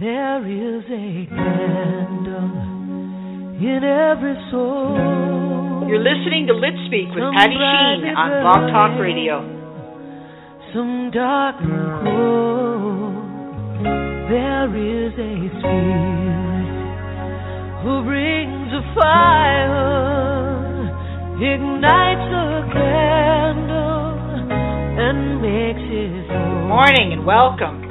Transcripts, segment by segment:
There is a candle in every soul. You're listening to Lit Speak with Patty Sheen on Blog Talk Radio. Some dark and cold. There is a spirit who brings a fire, ignites a candle, and makes it. Morning and welcome.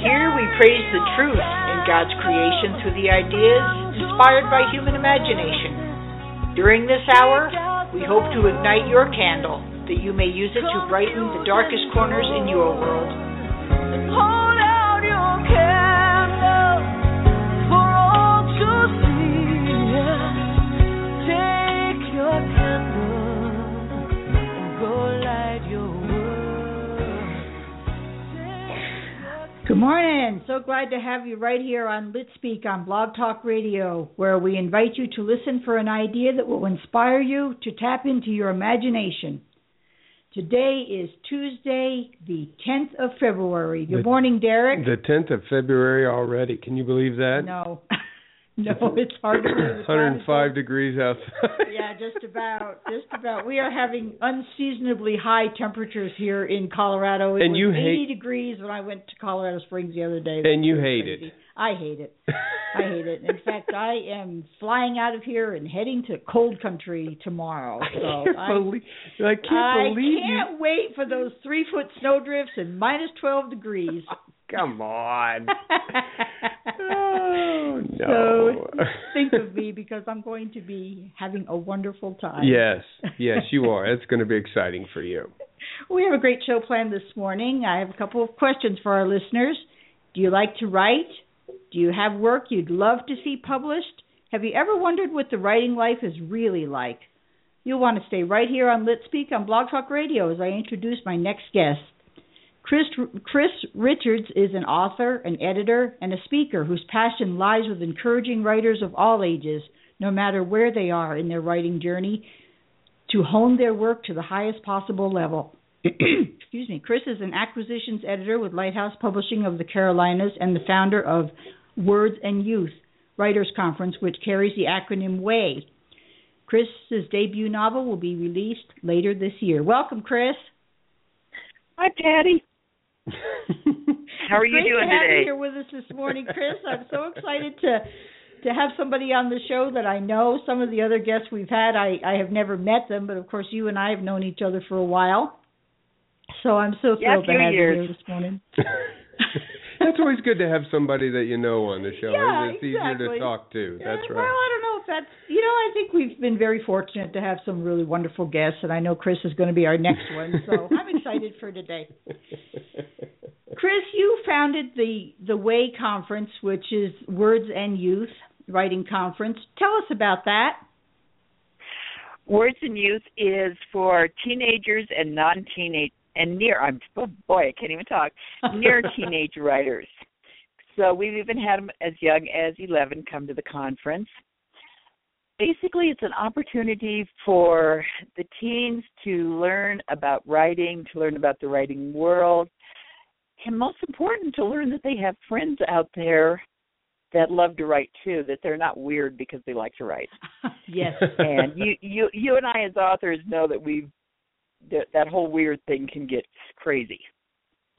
Here we praise the truth in God's creation through the ideas inspired by human imagination. During this hour, we hope to ignite your candle that you may use it to brighten the darkest corners in your world. Morning. So glad to have you right here on Lit Speak on Blog Talk Radio, where we invite you to listen for an idea that will inspire you to tap into your imagination. Today is Tuesday, the 10th of February. Good The- morning, Derek. The 10th of February already. Can you believe that? No. no, it's hard to believe. the time is 105 degrees outside. Yeah, just about, just about. We are having unseasonably high temperatures here in Colorado. It And was you 80 hate- degrees when I went to Colorado Springs the other day. And you hate crazy. it. I hate it. I hate it. In fact, I am flying out of here and heading to cold country tomorrow. So I can't I, believe, I can't I believe can't wait for those three foot snowdrifts and minus twelve degrees. Come on. Oh, no. So think of me because I'm going to be having a wonderful time. yes, yes, you are. It's going to be exciting for you. We have a great show planned this morning. I have a couple of questions for our listeners. Do you like to write? Do you have work you'd love to see published? Have you ever wondered what the writing life is really like? You'll want to stay right here on Lit Speak on Blog Talk Radio as I introduce my next guest. Chris, Chris Richards is an author, an editor, and a speaker whose passion lies with encouraging writers of all ages, no matter where they are in their writing journey, to hone their work to the highest possible level. Excuse me. Chris is an acquisitions editor with Lighthouse Publishing of the Carolinas and the founder of Words and Youth Writers Conference, which carries the acronym WAY. Chris's debut novel will be released later this year. Welcome, Chris. Hi, Patty. How are you doing to have today? you here with us this morning, Chris. I'm so excited to to have somebody on the show that I know. Some of the other guests we've had, I I have never met them, but of course you and I have known each other for a while. So I'm so Yeah, thrilled to few have you here this morning. it's always good to have somebody that you know on the show. Yeah, it's easier exactly. to talk to. That's right. Well, I don't know if that's you know, I think we've been very fortunate to have some really wonderful guests and I know Chris is going to be our next one. So I'm excited for today. Chris, you founded the the Way Conference, which is Words and Youth Writing Conference. Tell us about that. Words and Youth is for teenagers and non-teenage and near. I'm oh boy, I can't even talk. Near teenage writers. So we've even had them as young as 11 come to the conference. Basically, it's an opportunity for the teens to learn about writing, to learn about the writing world, and most important, to learn that they have friends out there that love to write too. That they're not weird because they like to write. yes. and you, you, you and I as authors know that we that that whole weird thing can get crazy.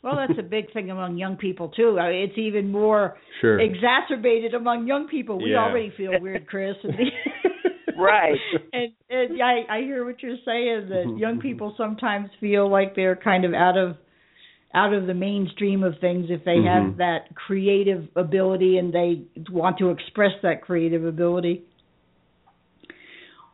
Well, that's a big thing among young people too. I mean, it's even more Sure. exacerbated among young people. We Yeah. already feel weird, Chris. And Right. and, and I, I hear what you're saying that mm-hmm, young mm-hmm. people sometimes feel like they're kind of out of out of the mainstream of things if they have Mhm. that creative ability and they want to express that creative ability.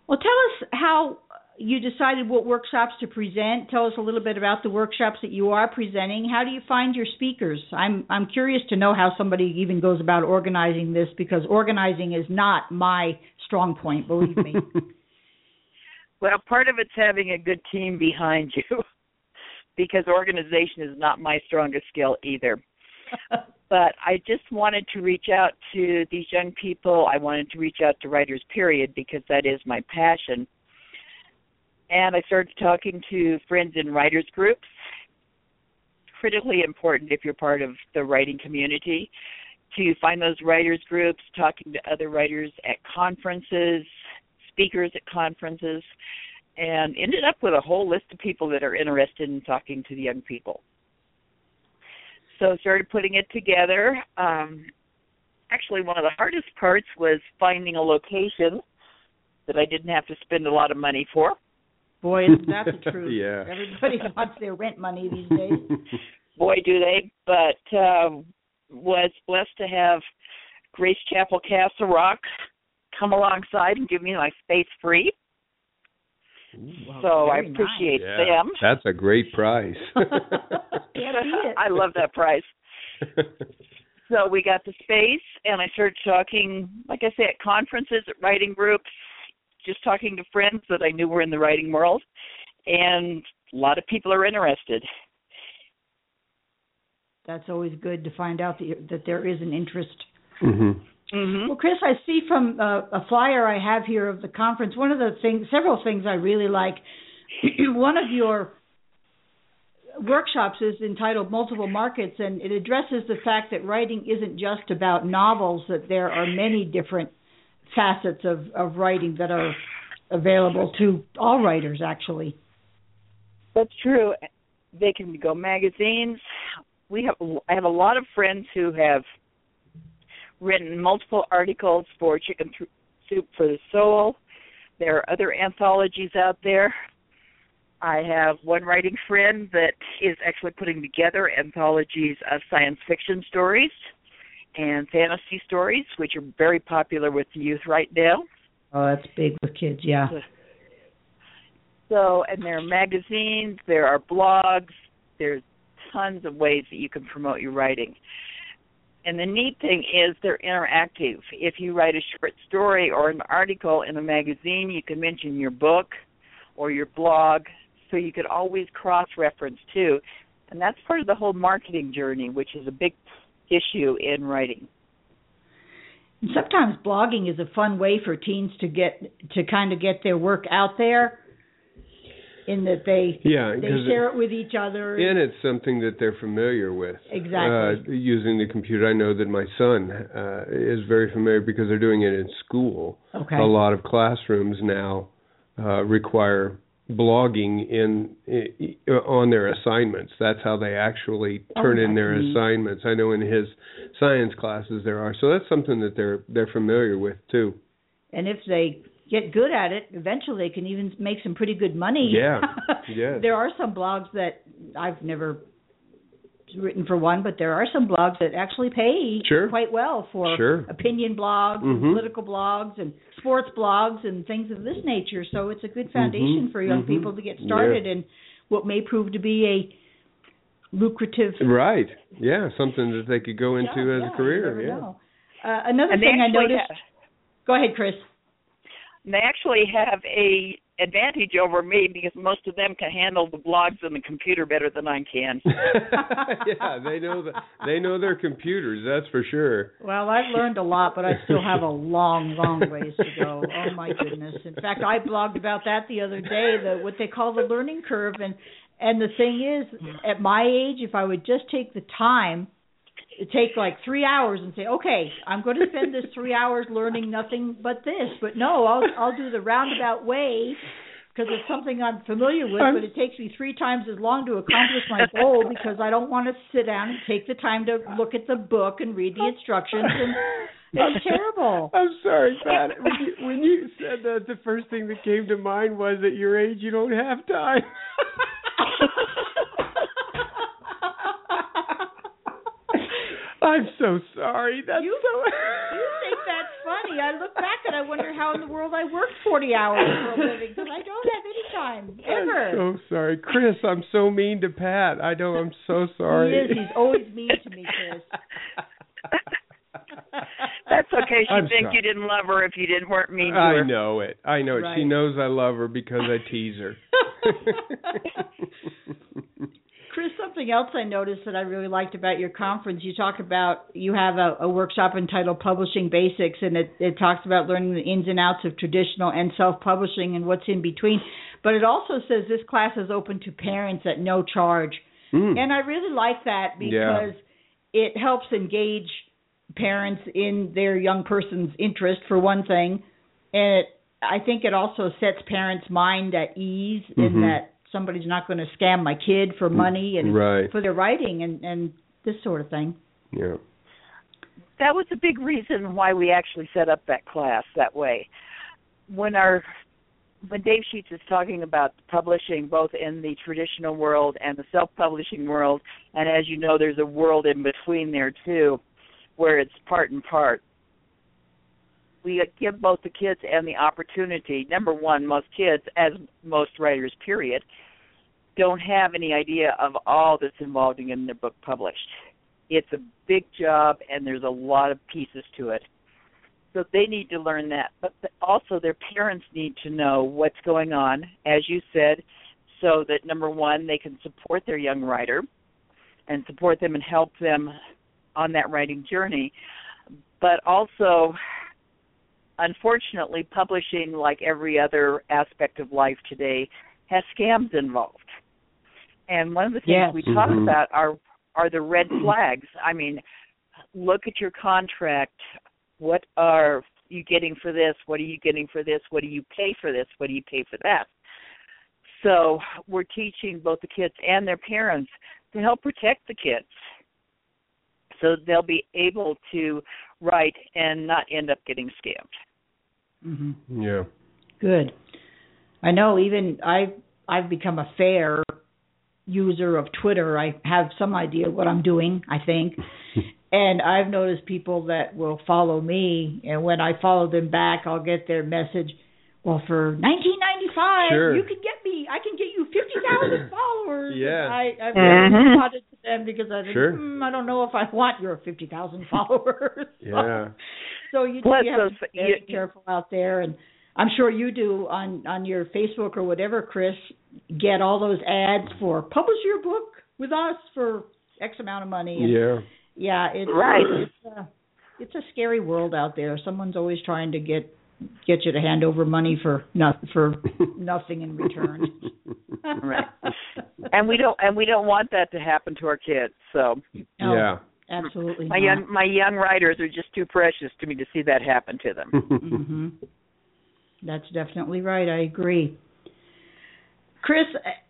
Well, tell us how you decided what workshops to present. Tell us a little bit about the workshops that you are presenting. How do you find your speakers? I'm I'm curious to know how somebody even goes about organizing this because organizing is not my strong point, believe me. Well, part of it's having a good team behind you because organization is not my strongest skill either. but I just wanted to reach out to these young people. I wanted to reach out to writers, period, because that is my passion. And I started talking to friends in writers groups. Critically important if you're part of the writing community to find those writers groups, talking to other writers at conferences, speakers at conferences, and ended up with a whole list of people that are interested in talking to the young people. So I started putting it together. Um, actually, one of the hardest parts was finding a location that I didn't have to spend a lot of money for. Boy, isn't that the truth? Yeah. Everybody wants their rent money these days. Boy, do they! But um, was blessed to have Grace Chapel Castle Rock come alongside and give me my space free. Wow, so I very appreciate Yeah, them. That's a great price. Can't beat it. I love that price. So we got the space, and I started talking, like I say, at conferences, at writing groups, just talking to friends that I knew were in the writing world, and a lot of people are interested. That's always good to find out that, that there is an interest. hmm hmm Well, Chris, I see from uh, a flyer I have here of the conference, one of the things, several things I really like. one of your workshops is entitled Multiple Markets, and it addresses the fact that writing isn't just about novels, that there are many different facets of, of writing that are available to all writers, actually. That's true. They can go magazines. We have I have a lot of friends who have written multiple articles for Chicken Soup for the Soul. There are other anthologies out there. I have one writing friend that is actually putting together anthologies of science fiction stories and fantasy stories, which are very popular with the youth right now. Oh, that's big with kids, yeah. So, and there are magazines, there are blogs, there's tons of ways that you can promote your writing. And the neat thing is they're interactive. If you write a short story or an article in a magazine, you can mention your book or your blog, so you could always cross reference too. And that's part of the whole marketing journey, which is a big issue in writing. And sometimes blogging is a fun way for teens to get to kind of get their work out there in that they Yeah, they share it with each other and it's something that they're familiar with. Exactly. Uh, using the computer, I know that my son uh, is very familiar because they're doing it in school. okay A lot of classrooms now uh, require blogging in, i i on their assignments. That's how they actually Oh, turn in their neat. assignments. I know in his science classes there are. So that's something that they're they're familiar with too. and if they get good at it eventually they can even make some pretty good money Yeah, yes. there are some blogs that i've never written for one but there are some blogs that actually pay Sure. quite well for Sure. opinion blogs and Mhm. political blogs and sports blogs and things of this nature so it's a good foundation Mhm, for young mhm. people to get started in what may prove to be a lucrative Right. Yeah, something that they could go into job. as Yeah, a career. Yeah. know. Uh, another And thing I noticed. have- Go ahead, Chris. they actually have a advantage over me because most of them can handle the blogs and the computer better than I can. yeah, they know the, they know their computers. That's for sure. Well, I've learned a lot, but I still have a long, long ways to go. Oh my goodness! In fact, I blogged about that the other day, the what they call the learning curve, and and the thing is, at my age, if I would just take the time, take like three hours and say, okay, I'm going to spend this three hours learning nothing but this, but no, I'll I'll do the roundabout way. Because it's something I'm familiar with, but it takes me three times as long to accomplish my goal because I don't want to sit down and take the time to look at the book and read the instructions and it's terrible. I'm sorry, Pat. When you, when you said that, the first thing that came to mind was at your age you don't have time. I'm so sorry. That's You- so. You think that's funny. I look back and I wonder how in the world I work 40 hours for a living because I don't have any time ever. I'm so sorry, Chris. I'm so mean to Pat. I know. I'm so sorry. He is. He's always mean to me, Chris. That's okay. She'd I'm think sorry. you didn't love her if you didn't weren't mean to her. I know it. I know it. She knows I love her because I tease her. Something else I noticed that I really liked about your conference, you talk about you have a, a workshop entitled Publishing Basics, and it, it talks about learning the ins and outs of traditional and self-publishing and what's in between. But it also says this class is open to parents at no charge. Mm. And I really like that Yeah. because it helps engage parents in their young person's interest for one thing, and it, I think it also sets parents' mind at ease in Mhm. that somebody's not going to scam my kid for money and right. for their writing and and this sort of thing. Yeah. that was a big reason why we actually set up that class that way. When our when Dave Sheets is talking about publishing both in the traditional world and the self-publishing world, and as you know, there's a world in between there too, where it's part and part. We give both the kids and the opportunity. Number one, most kids, as most writers, period, don't have any idea of all that's involved in getting their book published it's a big job and there's a lot of pieces to it. So they need to learn that. But also their parents need to know what's going on, as you said, so that number one, they can support their young writer and support them and help them on that writing journey. But also, unfortunately, publishing, like every other aspect of life today, has scams involved. And one of the things Yes. we talk Mhm. about are are the red flags. I mean, look at your contract. What are you getting for this? What are you getting for this? What do you pay for this? What do you pay for that? So we're teaching both the kids and their parents to help protect the kids so they'll be able to write and not end up getting scammed. Hmm Yeah. Good. I know even I've I've become a fair user of Twitter. I have some idea what I'm doing, I think. and I've noticed people that will follow me and when I follow them back I'll get their message, well for 1995 Sure. you can get me I can get you 50,000 followers. Yeah. I I've Mhm. responded to them because I think Sure. hmm, I don't know if I want your 50,000 followers. Yeah. So you, Plus you have those- to be very you- careful out there, and I'm sure you do on on your Facebook or whatever, Chris. Get all those ads for publish your book with us for X amount of money. And Yeah. yeah, it's Right. It's a, it's a scary world out there. Someone's always trying to get get you to hand over money for no, for nothing in return. Right. And we don't and we don't want that to happen to our kids. So No, Yeah. Absolutely. my not. young my young writers are just too precious to me to see that happen to them. hmm That's definitely right. I agree. Chris,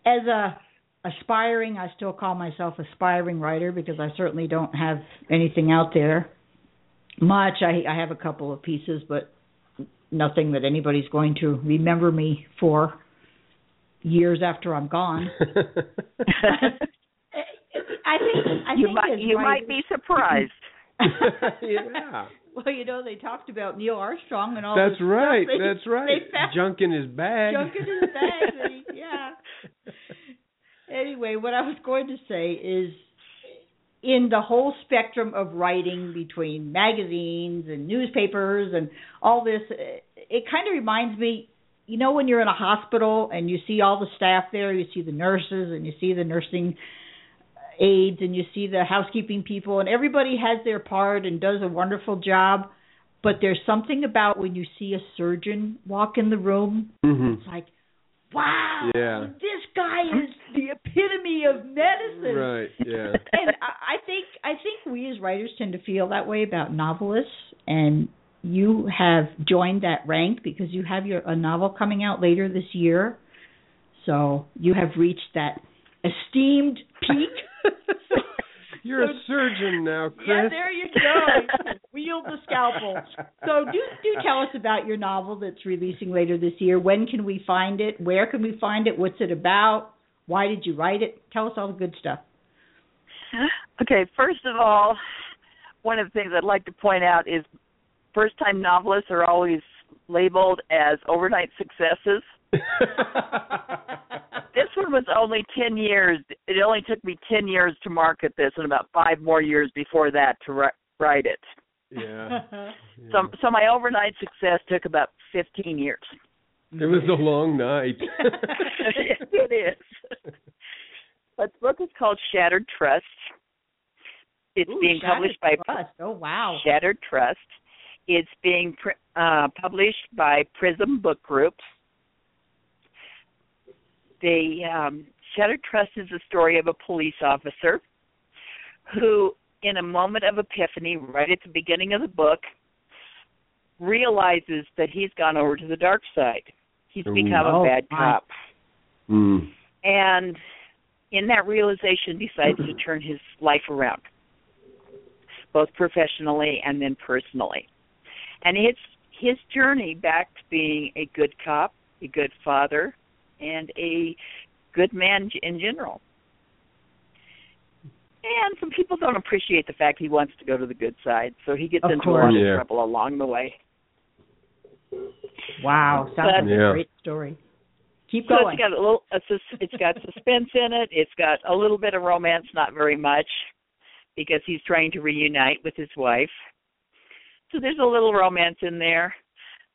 as a aspiring, I still call myself aspiring writer because I certainly don't have anything out there much. I I have a couple of pieces, but nothing that anybody's going to remember me for years after I'm gone. I think I you think might you writers- might be surprised. yeah. Well, you know, they talked about Neil Armstrong and all That's this stuff. right. They- That's right. They found Junk in his bag. junk in his bag. that he- yeah. Anyway, what I was going to say is in the whole spectrum of writing between magazines and newspapers and all this, it kind of reminds me, you know, when you're in a hospital and you see all the staff there, you see the nurses and you see the nursing aides and you see the housekeeping people and everybody has their part and does a wonderful job but there's something about when you see a surgeon walk in the room hmm it's like wow Yeah. this guy is the epitome of medicine Right. Yeah. and I, I think I think we as writers tend to feel that way about novelists and you have joined that rank because you have your a novel coming out later this year so you have reached that esteemed peak You're a surgeon now, Chris. yeah, there you go. Wield the scalpel. So do do tell us about your novel that's releasing later this year. When can we find it? Where can we find it? What's it about? Why did you write it? Tell us all the good stuff. Okay, first of all, one of the things I'd like to point out is first time novelists are always labeled as overnight successes. This one was only 10 years. It only took me 10 years to market this and about 5 more years before that to ri- write it. yeah. So so my overnight success took about 15 years. It was a long night. it is. But the book is called Shattered Trust. It's Ooh, being published by Trust. Oh wow. Shattered Trust. It's being pr- uh, published by Prism Book Group. The um, Shattered Trust is the story of a police officer who in a moment of epiphany, right at the beginning of the book, realizes that he's gone over to the dark side. He's become Oh, a bad my. cop. Mm. And in that realization decides to turn his life around. Both professionally and then personally. And it's his journey back to being a good cop, a good father, and a good man in general. And some people don't appreciate the fact he wants to go to the good side, so he gets Of into course. a lot of Yeah. trouble along the way. Wow, sounds But- like Yeah. a great story. Keep So going. it's got a little, a it's got suspense in it. It's got a little bit of romance, not very much, because he's trying to reunite with his wife. So there's a little romance in there,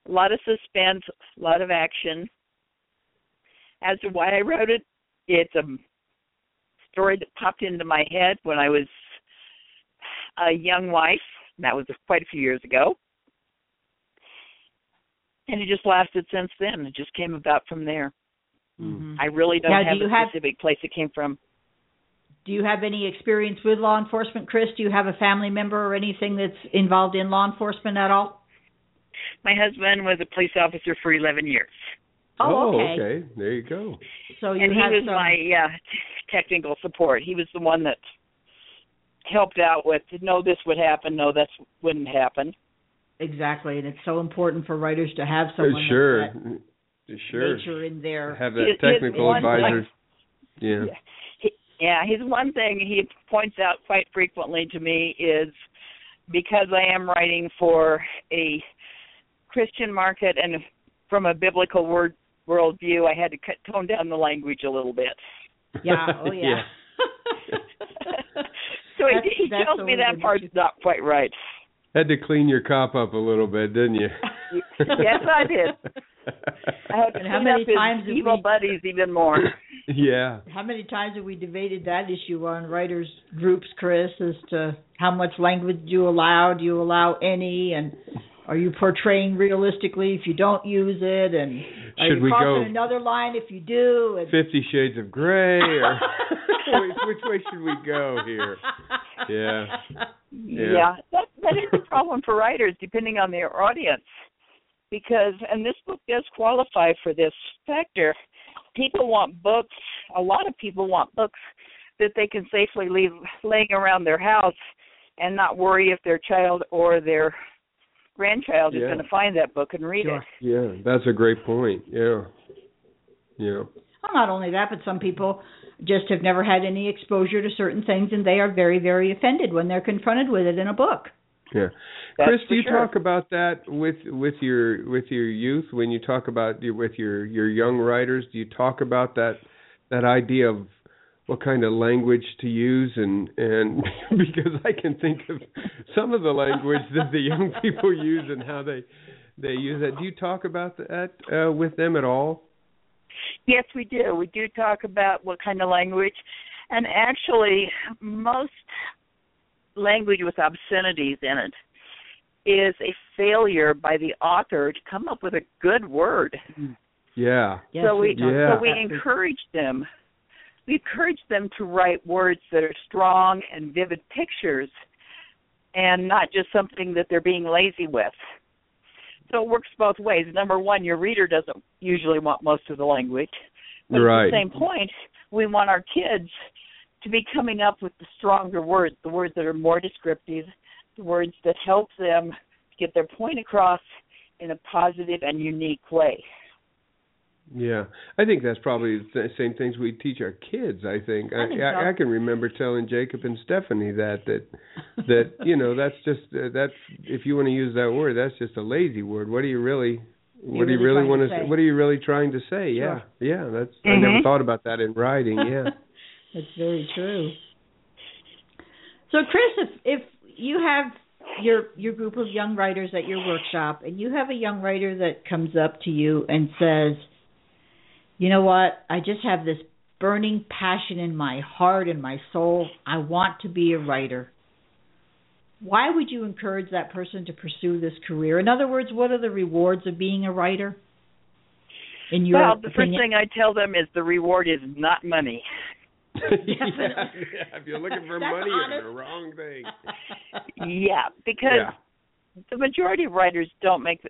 a lot of suspense, a lot of action. As to why I wrote it, it's a story that popped into my head when I was a young wife. That was quite a few years ago. And it just lasted since then. It just came about from there. Mhm. I really don't Now, have you a have- specific place it came from. Do you have any experience with law enforcement, Chris? Do you have a family member or anything that's involved in law enforcement at all? My husband was a police officer for 11 years, Oh, okay. There you go. So you and he was some. my uh, t- technical support. He was the one that helped out with, no, this would happen, no, this wouldn't happen. Exactly, and it's so important for writers to have Uh, someone sure. with that Sure. nature in there. Have His- that his technical advisor. Yeah. Yeah. He, yeah, his one thing he points out quite frequently to me is because I am writing for a Christian market and from a biblical word worldview, I had to cut tone down the language a little bit. Yeah. Oh yeah. so he, That's- he that's tells me that an part's issue. not quite right. Had to clean your cop up a little bit, didn't you? Yes, I did. I had to And how clean many up times have evil we- buddies even more. yeah. How many times have we debated that issue on writers groups, Chris, as to how much language do you allow? Do you allow any? And are you portraying realistically if you don't use it? And are Should you we crossing go another line if you do? And Fifty Shades of Grey, or which, which way should we go here? Yeah. Yeah, that that is a problem for writers, depending on their audience. Because, and this book does qualify for this factor. People want books. A lot of people want books that they can safely leave laying around their house, and not worry if their child or their grandchild is going to find that book and read Sure. it. Yeah, that's a great point. Yeah. Yeah. Well, not only that, but some people just have never had any exposure to certain things, and they are very, very offended when they're confronted with it in a book. Yeah. That's Chris, do you sure. talk about that with with your with your youth when you talk about your, with your your young writers? Do you talk about that that idea of what kind of language to use and and because I can think of some of the language that the young people use and how they they use it. Do you talk about that uh, with them at all? Yes, we do. We do talk about what kind of language, and actually, most language with obscenities in it is a failure by the author to come up with a good word. Yeah. Yes, so we talked Yeah. so we encourage them. We encourage them to write words that are strong and vivid pictures, and not just something that they're being lazy with. So it works both ways. Number one, your reader doesn't usually want most of the language. But Right. at the same point, we want our kids to be coming up with the stronger words, the words that are more descriptive, the words that help them get their point across in a positive and unique way. Yeah, I think that's probably the same things we teach our kids. I think I think I, so. I, I can remember telling Jacob and Stephanie that that that you know that's just uh, that's if you want to use that word, that's just a lazy word. What do you really what do you really really want to say. What are you really trying to say? Yeah, Sure. yeah. That's I never Mhm. thought about that in writing. Yeah. That's very true. So, Chris, if if you have your your group of young writers at your workshop, and you have a young writer that comes up to you and says, "You know what? I just have this burning passion in my heart and my soul. I want to be a writer." Why would you encourage that person to pursue this career? In other words, what are the rewards of being a writer? In your well, the first thing I tell them is the reward is not money. yeah, yeah, if you're looking for money, you're honest. the wrong thing. Yeah, because Yeah. the majority of writers don't make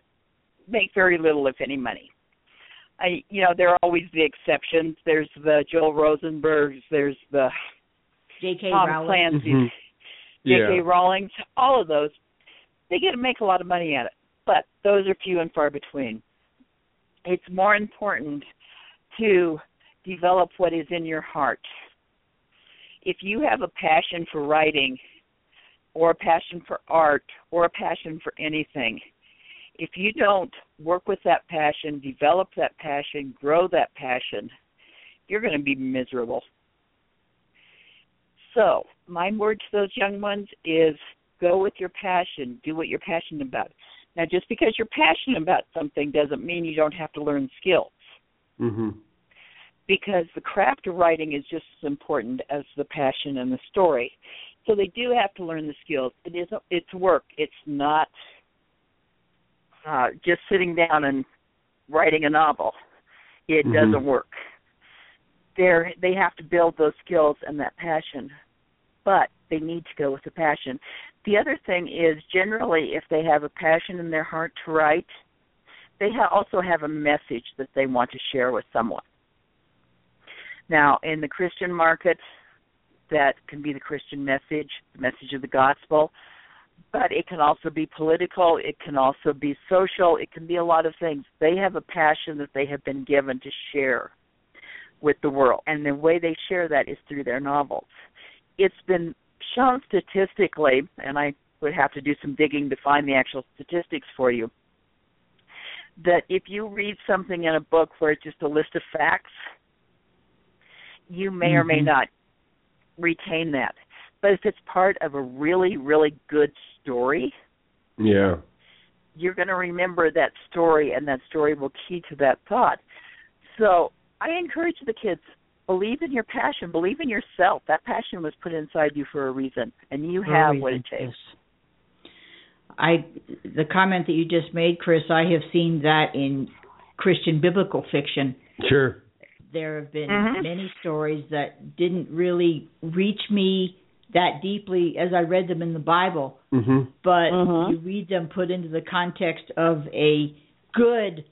make very little, if any, money. I, you know, there are always the exceptions. There's the Joel Rosenbergs. There's the J.K. Tom Rowling. Clancy's, Mhm. J.K. Yeah. Rowling's. All of those, they get to make a lot of money at it, but those are few and far between. It's more important to develop what is in your heart. If you have a passion for writing, or a passion for art, or a passion for anything, if you don't work with that passion, develop that passion, grow that passion, you're going to be miserable. So, my word to those young ones is go with your passion, do what you're passionate about. Now, just because you're passionate about something doesn't mean you don't have to learn skills Mhm. because the craft of writing is just as important as the passion and the story. So they do have to learn the skills. It is it's work. It's not uh, just sitting down and writing a novel. It Mhm. doesn't work. They they have to build those skills and that passion, but they need to go with the passion. The other thing is generally if they have a passion in their heart to write, they ha- also have a message that they want to share with someone. Now, in the Christian market, that can be the Christian message, the message of the gospel, but it can also be political, it can also be social, it can be a lot of things. They have a passion that they have been given to share with the world, and the way they share that is through their novels. It's been shown statistically, and I would have to do some digging to find the actual statistics for you, that if you read something in a book where it's just a list of facts, you may or may Mhm. not retain that. But if it's part of a really, really good story, Yeah. you're going to remember that story, and that story will key to that thought. So I encourage the kids believe in your passion, believe in yourself. That passion was put inside you for a reason, and you have what it takes. I the comment that you just made, Chris, I have seen that in Christian biblical fiction. Sure. There have been Mhm. many stories that didn't really reach me that deeply as I read them in the Bible, Mhm. but Mhm. you read them put into the context of a good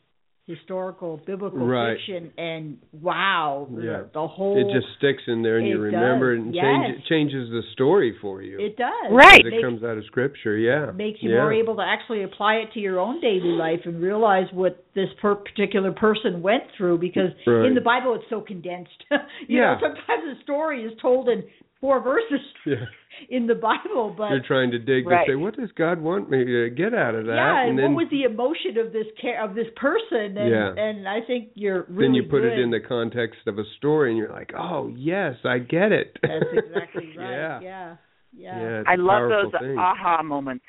historical biblical Right. fiction and wow, the- Yeah. the, whole It just sticks in there and you remember does, it and yes. change, changes the story for you. it does. Right. It it makes- comes out of scripture, yeah. makes you yeah. more able to actually apply it to your own daily life and realize what this per- particular person went through because Right. in the Bible it's so condensed. you Yeah. know, sometimes the story is told in four verses Yeah. in the Bible, but You're trying to dig Right. to say, what does God want me to get out of that? yeah, and, and then what was the emotion of this care of this person? And Yeah. and I think you're really then you put good. it in the context of a story and you're like, "Oh, yes, I get it." That's exactly right. yeah. yeah. Yeah. Yeah, it's I a love those thing. aha moments.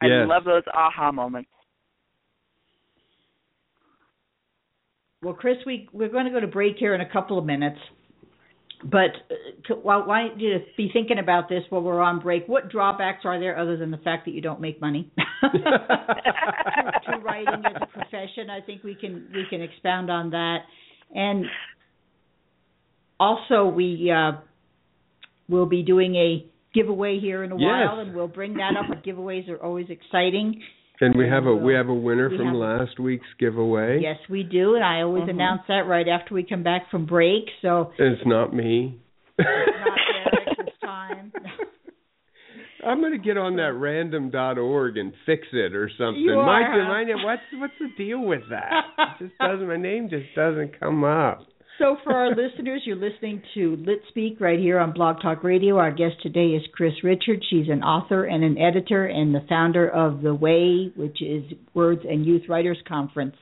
I love those aha moments. Well, Chris, we we're going to go to break here in a couple of minutes. But uh, why why don't you be thinking about this while we're on break? What drawbacks are there other than the fact that you don't make money to, to writing as a profession? I think we can we can expound on that, and also we uh, will be doing a giveaway here in a Yes. while, and we'll bring that up. Giveaways are always exciting. And we have a we have a winner we from have- last week's giveaway. Yes, we do, and I always Mhm. announce that right after we come back from break. So It's not me. not Derek this time. I'm gonna get on that random.org and fix it or something. You my, are, huh? my, what's what's the deal with that? It just doesn't. My name just doesn't come up. So for our listeners, you're listening to Lit Speak right here on Blog Talk Radio. Our guest today is Chris Richards. She's an author and an editor and the founder of The Way, which is Words and Youth Writers Conference.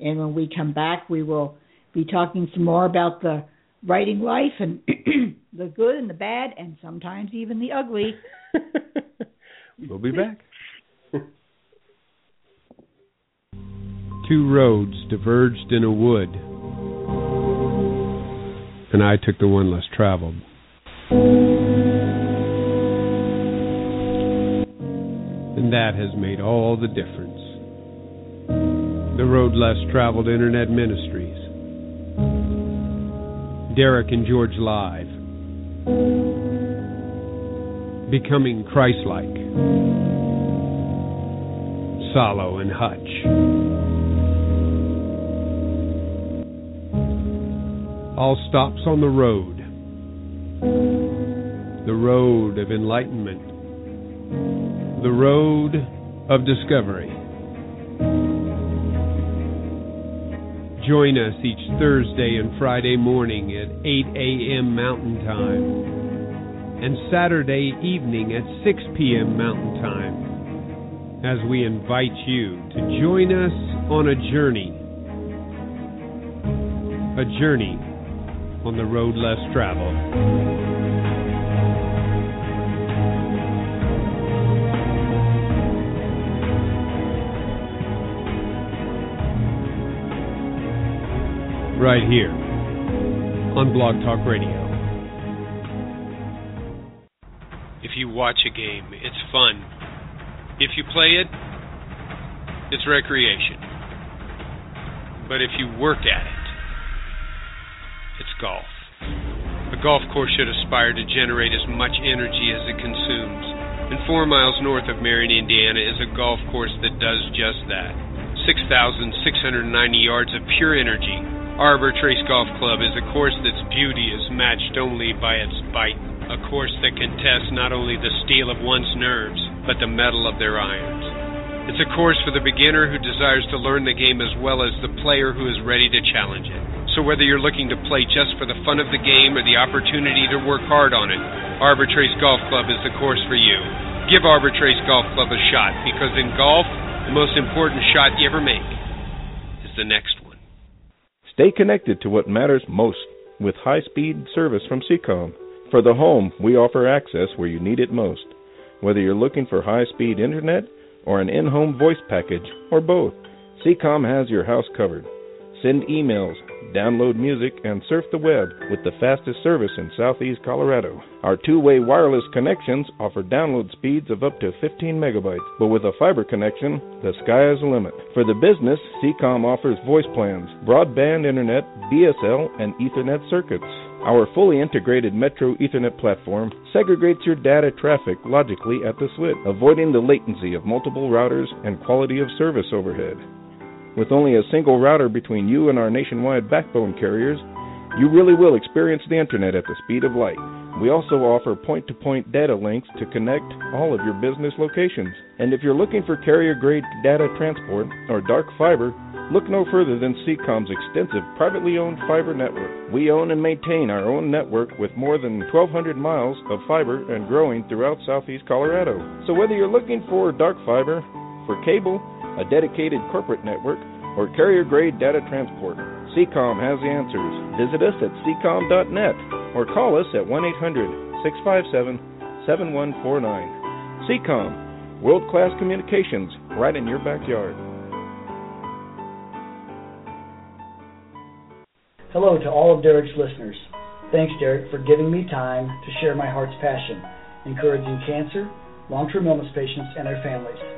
And when we come back, we will be talking some more about the writing life and the good and the bad and sometimes even the ugly. we'll be back. Two roads diverged in a wood, and I took the one less traveled. And that has made all the difference. The road less traveled Internet Ministries. Derek and George Live. Becoming Christ-like. Salo and Hutch. All stops on the road. The road of enlightenment. The road of discovery. Join us each Thursday and Friday morning at 8 a.m. Mountain Time and Saturday evening at 6 p.m. Mountain Time as we invite you to join us on a journey. A journey on the road less traveled. right here on Blog Talk Radio. If you watch a game, it's fun. If you play it, it's recreation. But if you work at it, golf. A golf course should aspire to generate as much energy as it consumes. And four miles north of Marion, Indiana is a golf course that does just that. 6,690 yards of pure energy Arbor Trace Golf Club is a course that's beauty is matched only by its bite. A course that can test not only the steel of one's nerves, but the metal of their irons. It's a course for the beginner who desires to learn the game as well as the player who is ready to challenge it. So whether you're looking to play just for the fun of the game or the opportunity to work hard on it, Arbor Trace Golf Club is the course for you. Give Arbor Trace Golf Club a shot because in golf, the most important shot you ever make is the next one. Stay connected to what matters most with high speed service from Seacom. For the home, we offer access where you need it most. Whether you're looking for high speed internet or an in home voice package or both, Seacom has your house covered. Send emails, download music, and surf the web with the fastest service in southeast Colorado. Our two way wireless connections offer download speeds of up to 15 megabytes, but with a fiber connection, the sky is the limit. For the business, Seacom offers voice plans, broadband internet, DSL, and Ethernet circuits. Our fully integrated Metro Ethernet platform segregates your data traffic logically at the switch, avoiding the latency of multiple routers and quality of service overhead. With only a single router between you and our nationwide backbone carriers, you really will experience the internet at the speed of light. We also offer point to point data links to connect all of your business locations. And if you're looking for carrier grade data transport or dark fiber, look no further than Seacom's extensive privately owned fiber network. We own and maintain our own network with more than 1,200 miles of fiber and growing throughout southeast Colorado. So whether you're looking for dark fiber, for cable, a dedicated corporate network, or carrier grade data transport. Seacom has the answers. Visit us at seacom.net or call us at 1 800 657 7149. Seacom, world class communications right in your backyard. Hello to all of Derek's listeners. Thanks, Derek, for giving me time to share my heart's passion, encouraging cancer, long term illness patients, and their families.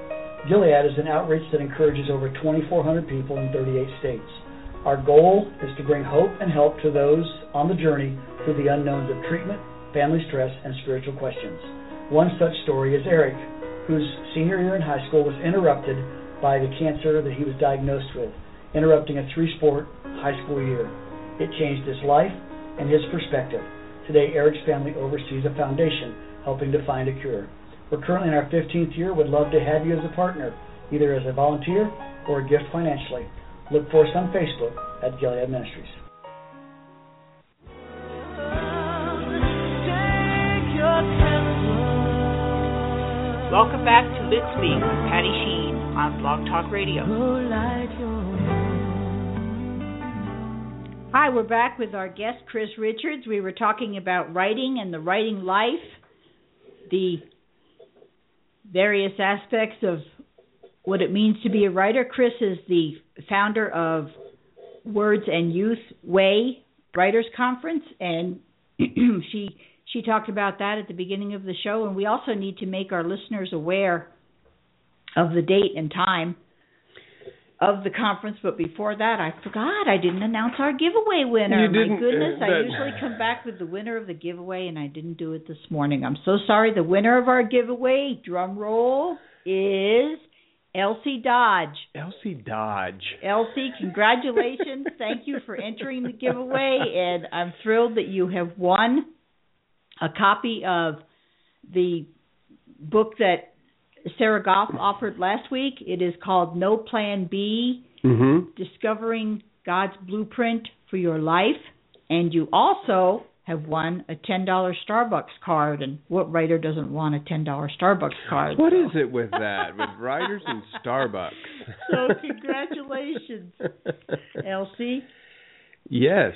Gilead is an outreach that encourages over 2,400 people in 38 states. Our goal is to bring hope and help to those on the journey through the unknowns of treatment, family stress, and spiritual questions. One such story is Eric, whose senior year in high school was interrupted by the cancer that he was diagnosed with, interrupting a three sport high school year. It changed his life and his perspective. Today, Eric's family oversees a foundation helping to find a cure. We're currently in our 15th year. Would love to have you as a partner, either as a volunteer or a gift financially. Look for us on Facebook at Gilead Ministries. Welcome back to Lit Speak with Patty Sheen on Blog Talk Radio. Hi, we're back with our guest Chris Richards. We were talking about writing and the writing life, the various aspects of what it means to be a writer. Chris is the founder of Words and Youth Way Writers Conference, and she she talked about that at the beginning of the show. And we also need to make our listeners aware of the date and time. Of the conference, but before that, I forgot I didn't announce our giveaway winner. My goodness, uh, I usually come back with the winner of the giveaway, and I didn't do it this morning. I'm so sorry. The winner of our giveaway, drum roll, is Elsie Dodge. Elsie Dodge. Elsie, congratulations. Thank you for entering the giveaway, and I'm thrilled that you have won a copy of the book that Sarah Goff offered last week. It is called No Plan B Mm-hmm. Discovering God's Blueprint for Your Life. And you also have won a $10 Starbucks card. And what writer doesn't want a $10 Starbucks card? What is it with that? With writers and Starbucks. So, congratulations, Elsie. yes.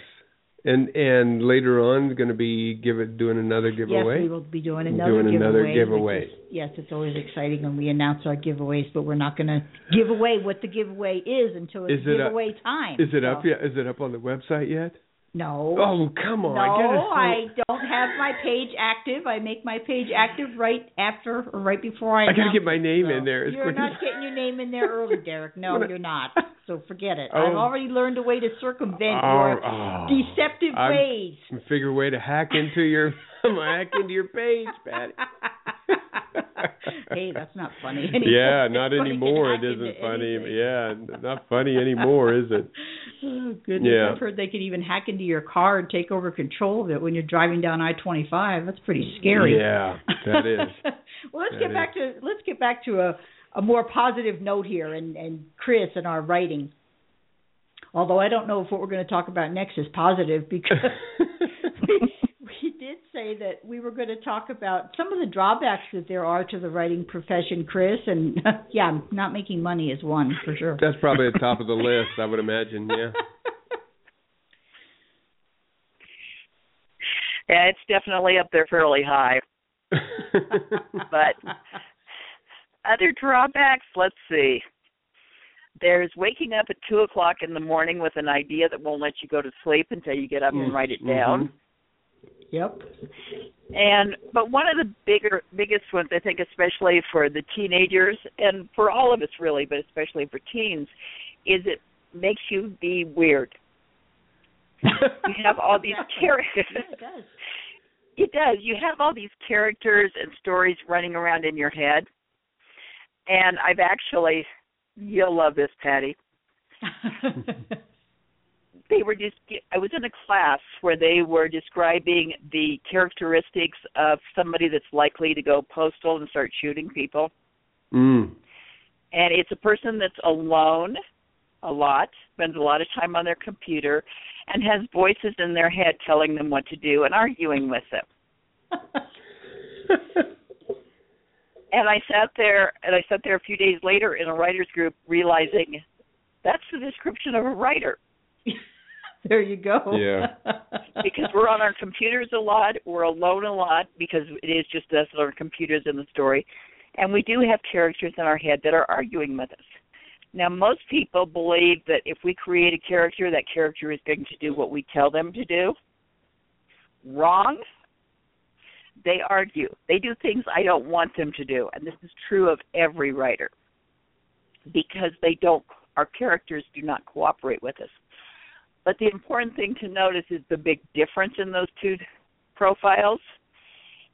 And and later on going to be give it doing another giveaway. Yes, we will be doing another Doing giveaway. another giveaway. is- yes, it's always exciting when we announce our giveaways, but we're not going to give away what the giveaway is until it's Is it giveaway time. Is it up yet? Is it up on the website yet? No. Oh, come on. no, I I don't have my page active. I make my page active right after or right before I. I gotta get my name so. in there as You're not getting your name in there early, Derek. No, you're not. So forget it. Oh. I've already learned a way to circumvent Oh, your oh. deceptive I'm- ways. figure a way to hack into your hack into your page, Patti. hey, that's not funny anymore. Yeah, not anymore. It isn't funny. anything. Yeah, not funny anymore, is it? Oh goodness! Yeah. I've heard they could even hack into your car and take over control of it when you're driving down I-25. That's pretty scary. Yeah, that is. well, let's That get back to let's get back to a a more positive note here, and and Chris and our writing. Although I don't know if what we're going to talk about next is positive because did say that we were going to talk about some of the drawbacks that there are to the writing profession, Chris. And yeah, not making money is one for sure. That's probably at the top of the list, I would imagine. Yeah. Yeah, it's definitely up there fairly high. But other drawbacks, let's see. There's waking up at two o'clock in the morning with an idea that won't let you go to sleep until you get up and write it down. Mm-hmm. Yep. And but one of the bigger biggest ones I think especially for the teenagers and for all of us really, but especially for teens, is it makes you be weird. You have all these characters. Yeah, it does. It does. You have all these characters and stories running around in your head. And I've actually you'll love this, Patti. They were just I was in a class where they were describing the characteristics of somebody that's likely to go postal and start shooting people. mm. And it's a person that's alone a lot, spends a lot of time on their computer, and has voices in their head telling them what to do and arguing with them. And I sat there, and I sat there a few days later in a writers group, realizing that's the description of a writer there you go. Yeah. because we're on our computers a lot, we're alone a lot because it is just us and our computers in the story, and we do have characters in our head that are arguing with us. Now, most people believe that if we create a character, that character is going to do what we tell them to do. Wrong. They argue. They do things I don't want them to do, and this is true of every writer because they don't. Our characters do not cooperate with us. But the important thing to notice is the big difference in those two profiles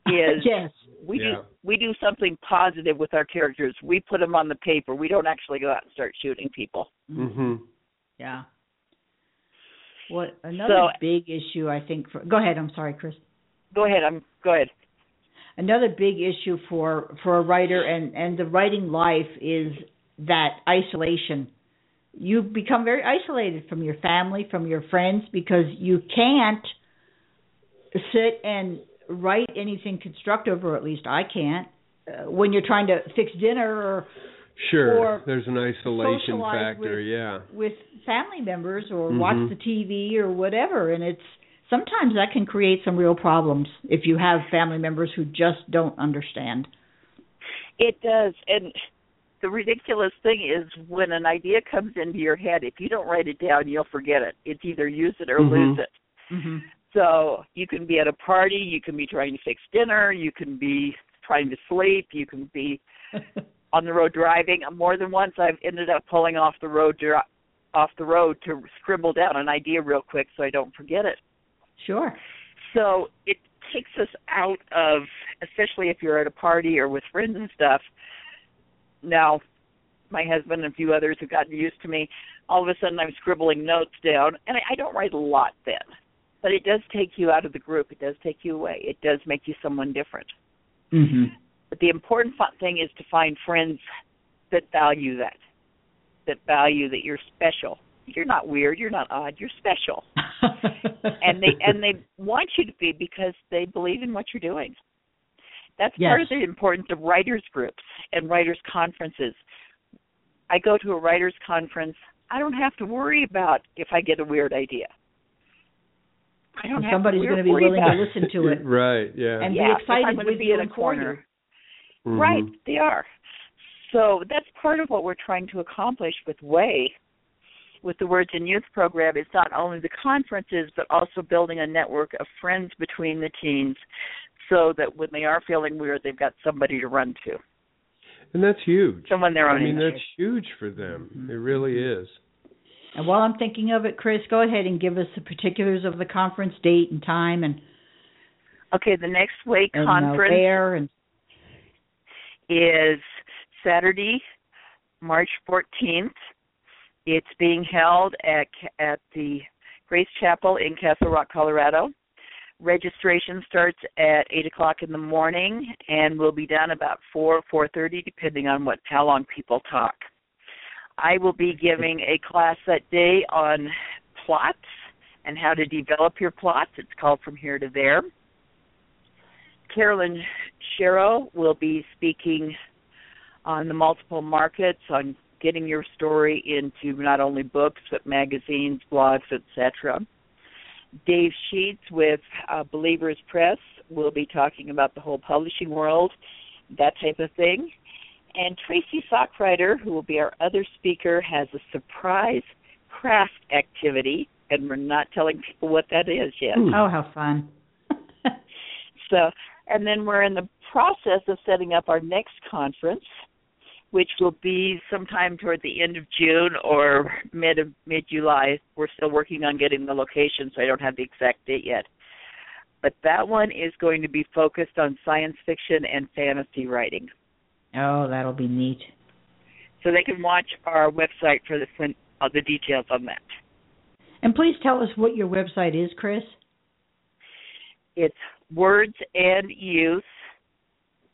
is yes. we Yeah. do we do something positive with our characters. We put them on the paper. We don't actually go out and start shooting people. Mhm. Yeah. What another So- big issue I think for Go ahead, I'm sorry, Chris. Go ahead. I'm go ahead. Another big issue for for a writer and and the writing life is that isolation. You become very isolated from your family, from your friends because you can't sit and write anything constructive or at least I can't uh, when you're trying to fix dinner or Sure. Or There's an isolation factor. with- yeah. with family members or Mhm. watch the TV or whatever and it's sometimes that can create some real problems if you have family members who just don't understand. It does. And the ridiculous thing is when an idea comes into your head, if you don't write it down, you'll forget it. It's either use it or Mhm. lose it. Mhm. So you can be at a party, you can be trying to fix dinner, you can be trying to sleep, you can be on the road driving. More than once, I've ended up pulling off the road dri- off the road to scribble down an idea real quick so I don't forget it. Sure. So it takes us out of, especially if you're at a party or with friends and stuff. Now, my husband and a few others have gotten used to me. All of a sudden, I'm scribbling notes down, and I, I don't write a lot then, but it does take you out of the group. It does take you away. It does make you someone different. Mm-hmm. But the important fun thing is to find friends that value that, that value that you're special. You're not weird. You're not odd. You're special, and they and they want you to be because they believe in what you're doing. That's Yes. part of the importance of writers groups and writers conferences. I go to a writers conference. I don't have to worry about if I get a weird idea. I don't have Somebody's to going to be willing about to listen to it right. Yeah. and Yeah, be excited I'm gonna with be you in a and for you. corner. Mhm. Right, they are. So that's part of what we're trying to accomplish with Way, with the Words and Youth program. It's not only the conferences, but also building a network of friends between the teens so that when they are feeling weird, they've got somebody to run to, And that's huge. someone their own I mean, age. that's huge for them. Mhm. It really is. And while I'm thinking of it, Chris, go ahead and give us the particulars of the conference date and time and, Okay, the next Way and uh, conference where and is Saturday, March 14th. It's being held at at the Grace Chapel in Castle Rock, Colorado. Registration starts at eight o'clock in the morning and will be done about four four thirty, depending on what how long people talk. I will be giving a class that day on plots and how to develop your plots. It's called From Here to There. Carolyn Shero will be speaking on the multiple markets, on getting your story into not only books but magazines, blogs, etc. Dave Sheets with uh, Believers Press will be talking about the whole publishing world, that type of thing. And Tracy Sockrider, who will be our other speaker, has a surprise craft activity, and we're not telling people what that is yet. Hmm. oh, how fun. So, and then we're in the process of setting up our next conference, which will be sometime toward the end of June or mid of mid July. We're still working on getting the location, so I don't have the exact date yet. But that one is going to be focused on science fiction and fantasy writing. oh, that'll be neat. So they can watch our website for the uh, the details on that. And please tell us what your website is, Chris. It's wordsandyouth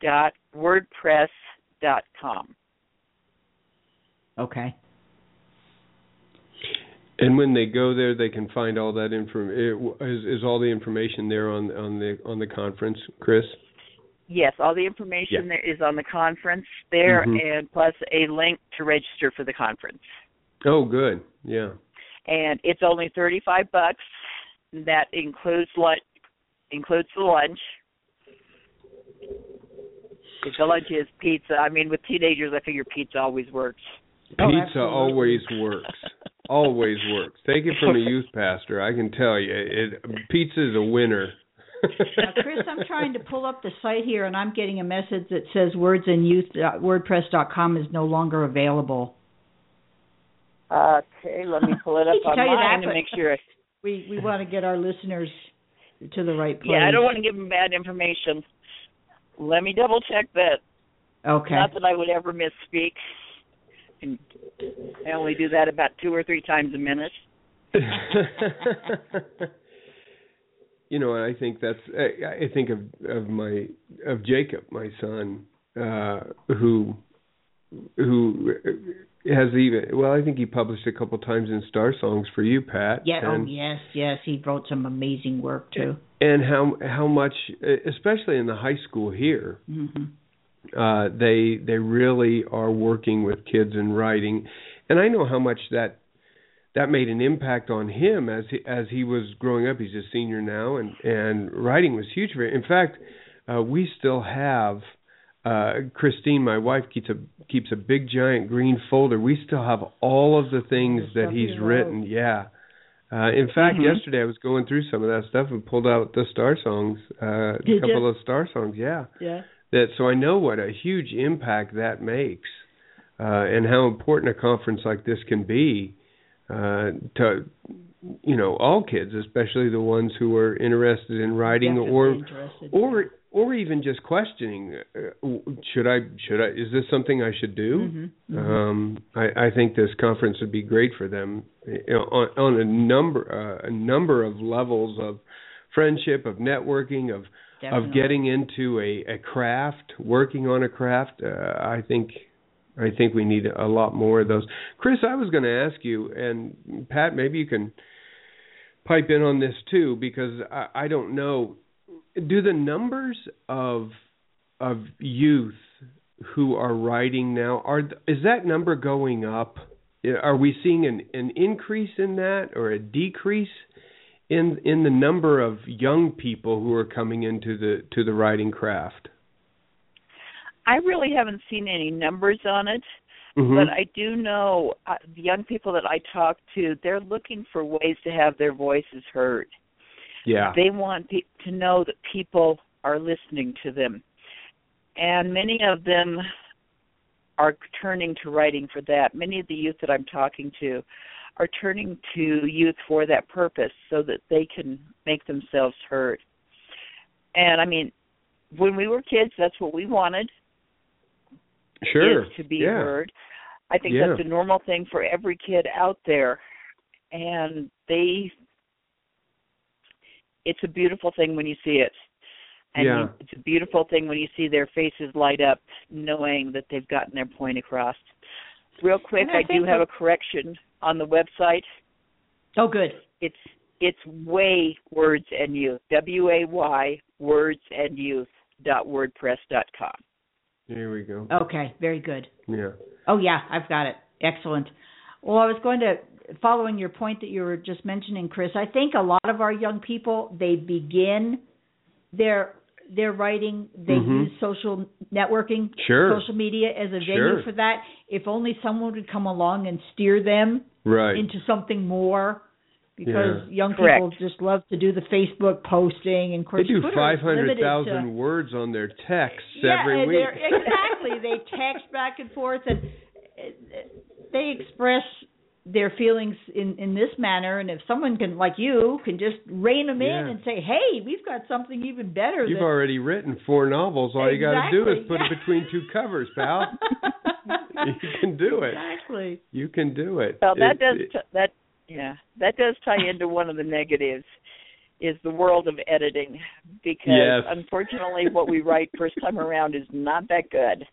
dot wordpress dot com. Okay. And when they go there, they can find all that inform. Is, is all the information there on on the on the conference, Chris? Yes, all the information Yeah. there is on the conference there, Mhm. and plus a link to register for the conference. Oh, good. Yeah. And it's only thirty-five bucks. That includes lunch, includes the lunch. If the lunch is pizza, I mean, with teenagers, I figure pizza always works. Oh, Pizza absolutely. always works. always works. Take it from a youth pastor. I can tell you, it pizza is a winner. Now, Chris, I'm trying to pull up the site here, and I'm getting a message that says words in youth wordsandyouth.wordpress.com is no longer available. Okay, let me pull it up Hate to on tell you that, to make sure. We we want to get our listeners to the right place. Yeah, I don't want to give them bad information. Let me double check that. Okay. Not that I would ever misspeak. And I only do that about two or three times a minute. you know, and I think that's I, I think of of my of Jacob, my son, uh, who who has even well, I think he published a couple times in Star Songs for you, Pat. Yeah. and, oh, yes, yes. He wrote some amazing work too. and how how much, especially in the high school here, hmm uh they they really are working with kids and writing and i know how much that that made an impact on him as he as he was growing up he's a senior now and and writing was huge for him in fact uh we still have uh christine my wife keeps a keeps a big giant green folder we still have all of the things The that he's wrote. written yeah uh in fact Mhm. yesterday i was going through some of that stuff and pulled out the star songs uh a couple ya? of star songs yeah Yeah. That so I know what a huge impact that makes, uh, and how important a conference like this can be uh, to you know all kids, especially the ones who are interested in writing Definitely or or or even just questioning uh, should I should I is this something I should do? Mhm, mhm. Um, I, I think this conference would be great for them you know, on, on a number uh, a number of levels of friendship, of networking, of Definitely. of getting into a, a craft, working on a craft. Uh, I think I think we need a lot more of those. Chris, I was going to ask you, and Pat, maybe you can pipe in on this too, because I, I don't know. Do the numbers of of youth who are writing now are is that number going up? Are we seeing an, an increase in that or a decrease in in the number of young people who are coming into the to the writing craft? I really haven't seen any numbers on it, Mhm. but I do know uh, the young people that I talk to, they're looking for ways to have their voices heard. yeah. They want pe- to know that people are listening to them. And many of them are turning to writing for that. Many of the youth that I'm talking to are turning to youth for that purpose so that they can make themselves heard. And I mean, when we were kids, that's what we wanted sure. to be yeah. heard. I think Yeah. that's a normal thing for every kid out there. And they it's a beautiful thing when you see it. And Yeah. it's a beautiful thing when you see their faces light up knowing that they've gotten their point across. Real quick, I I, do have a correction on the website. Oh, good. It's it's way words and youth. W A Y words and youth dot wordpress dot com. There we go. Okay, very good. Yeah. Oh yeah, I've got it. Excellent. Well, I was going to following your point that you were just mentioning, Chris. I think a lot of our young people they begin their their writing. They Mhm. use social networking, Sure. social media as a venue Sure. for that. If only someone would come along and steer them Right. into something more. Because young Correct. people just love to do the Facebook posting, and of They do Twitter is five hundred limited to- thousand words on their texts yeah, every and week. exactly. They text back and forth, and they express their feelings in in this manner. And if someone can, like you, can just rein them in and say, "Hey, we've got something even better." You've than... already written four novels. All you got to do is Exactly. put it between two covers, pal. you can do it. Exactly. You can do it. Well, that It- does it- t- that yeah that does tie into one of the negatives is the world of editing because Yes. unfortunately what we write first time around is not that good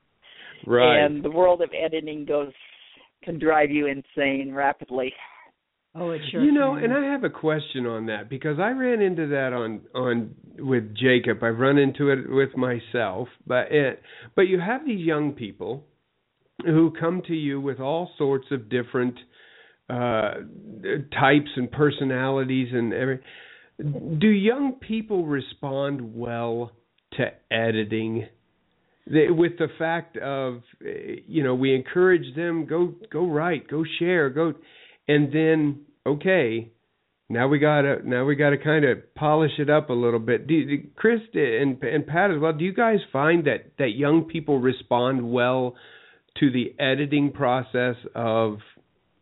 right. and the world of editing goes can drive you insane rapidly. Oh, it sure. you know, can. and I have a question on that because I ran into that on on with Jacob. I've run into it with myself, but it, but you have these young people who come to you with all sorts of different uh types and personalities and every do young people respond well to editing they, with the fact of eh, you know we encourage them go go write go share go and then okay now we gotta now we gotta kind of polish it up a little bit do, do chris and and pat as well do you guys find that that young people respond well to the editing process of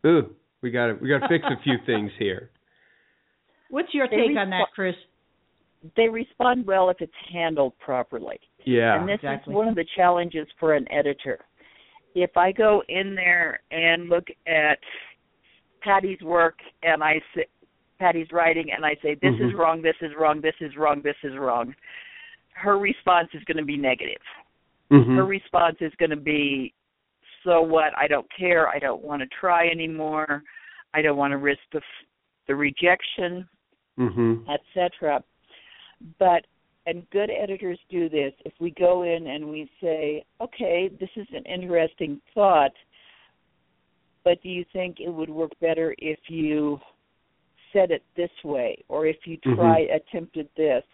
ooh we gotta we gotta fix a few things here What's your They take on that, Chris? They respond well if it's handled properly. Yeah and this exactly. is one of the challenges for an editor. If I go in there and look at Patti's work and I say Patti's writing and I say this is Mhm. wrong, this is wrong, this is wrong, this is wrong, her response is going to be negative. Mhm. Her response is going to be so what? I don't care. I don't want to try anymore. I don't want to risk the the rejection Mhm. etc. But and good editors do this. If we go in and we say, "Okay, this is an interesting thought, but do you think it would work better if you said it this way, or if you Mhm. try attempted this?"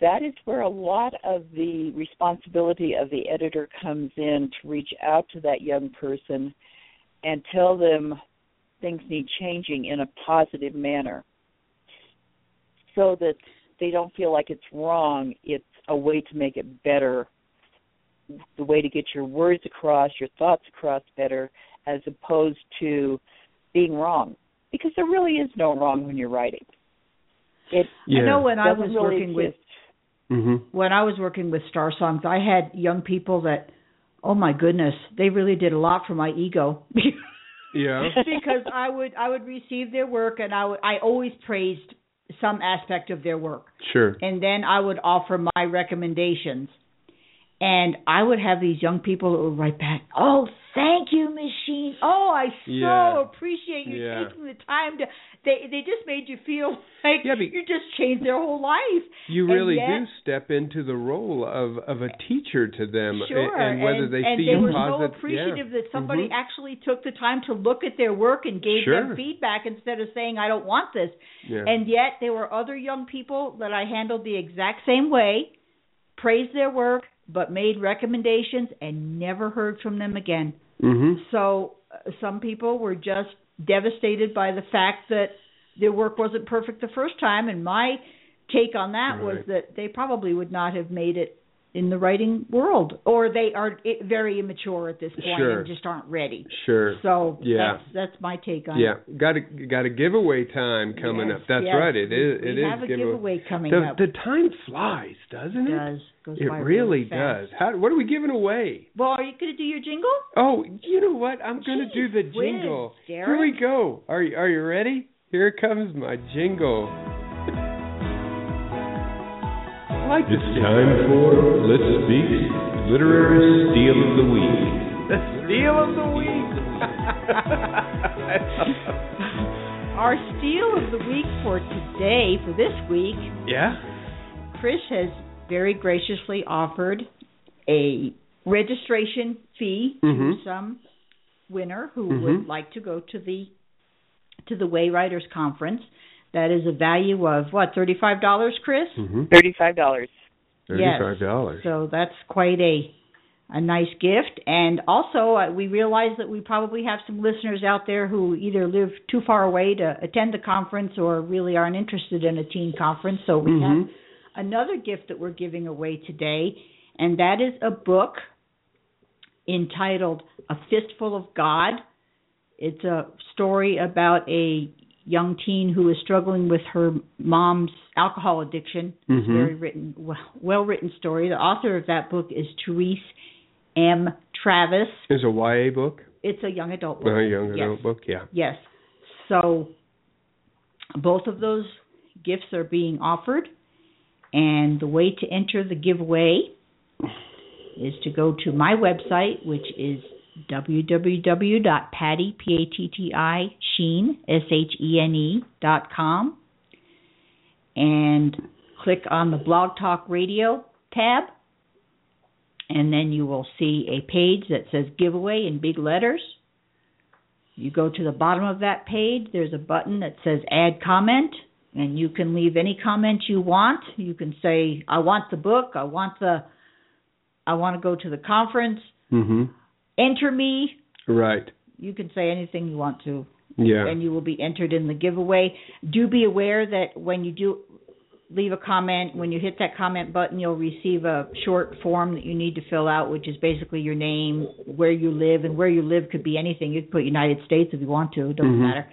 That is where a lot of the responsibility of the editor comes in to reach out to that young person and tell them things need changing in a positive manner so that they don't feel like it's wrong, it's a way to make it better, the way to get your words across, your thoughts across better, as opposed to being wrong. Because there really is no wrong when you're writing. It Yeah. I know when I was really working with exist. Mhm. when I was working with Star Songs, I had young people that, oh my goodness, they really did a lot for my ego. Yeah. because I would I would receive their work and I would I always praised some aspect of their work. Sure. And then I would offer my recommendations. And I would have these young people that would write back, "Oh, thank you, Ms. Shene. Oh, I so Yeah. appreciate you Yeah. taking the time to." They they just made you feel like Yeah, you just changed their whole life. You really yet- do step into the role of of a teacher to them, Sure, and whether and, they and see they were positive. so appreciative yeah. that somebody Mhm. actually took the time to look at their work and gave Sure. them feedback instead of saying, "I don't want this." Yeah. And yet there were other young people that I handled the exact same way, praised their work, but made recommendations and never heard from them again. Mhm. So uh, some people were just devastated by the fact that their work wasn't perfect the first time and my take on that was that they probably would not have made it in the writing world or they are very immature at this point Sure. and just aren't ready. Sure. So Yeah. that's that's my take on Yeah, it. Yeah, got a got a giveaway time coming Yes, up. That's yes. right. It is. We It is have a giveaway coming the, up. The time flies, doesn't it it? does. Goes It by really fast. does. How? What are we giving away? Well, are you going to do your jingle? Oh, you know what? I'm going to do the jingle. Derek. Here we go. Are you Are you ready? Here comes my jingle. I like to It's sing. time for Lit Speak Literary Steal of the Week. the steal of the week. Our steal of the week for today, for this week, yeah. Chris has very graciously offered a registration fee Mhm. to some winner who Mhm. would like to go to the to the Way Writers Conference. That is a value of what thirty five dollars, Chris. Mm-hmm. Thirty-five dollars. Thirty-five dollars. So that's quite a a nice gift. And also, uh, we realize that we probably have some listeners out there who either live too far away to attend the conference or really aren't interested in a teen conference. So we have Mhm. Another gift that we're giving away today, and that is a book entitled A Fistful of God. It's a story about a young teen who is struggling with her mom's alcohol addiction. It's a Mhm. very written, well written story. The author of that book is Therese M. Travis. Is a YA book? It's a young adult book. A young Yes. adult book. Yeah. Yes. So both of those gifts are being offered, and the way to enter the giveaway is to go to my website, which is www.patti p a t t i shene s h e n e dot com, and click on the Blog Talk Radio tab, and then you will see a page that says giveaway in big letters. You go to the bottom of that page, there's a button that says add comment, and you can leave any comment you want. You can say, I want the book, I want the I want to go to the conference, Mhm. enter me. Right. You can say anything you want to, Yeah. and you will be entered in the giveaway. Do be aware that when you do leave a comment, when you hit that comment button, you'll receive a short form that you need to fill out, which is basically your name, where you live, and where you live could be anything. You could put United States if you want to, it doesn't Mhm. matter.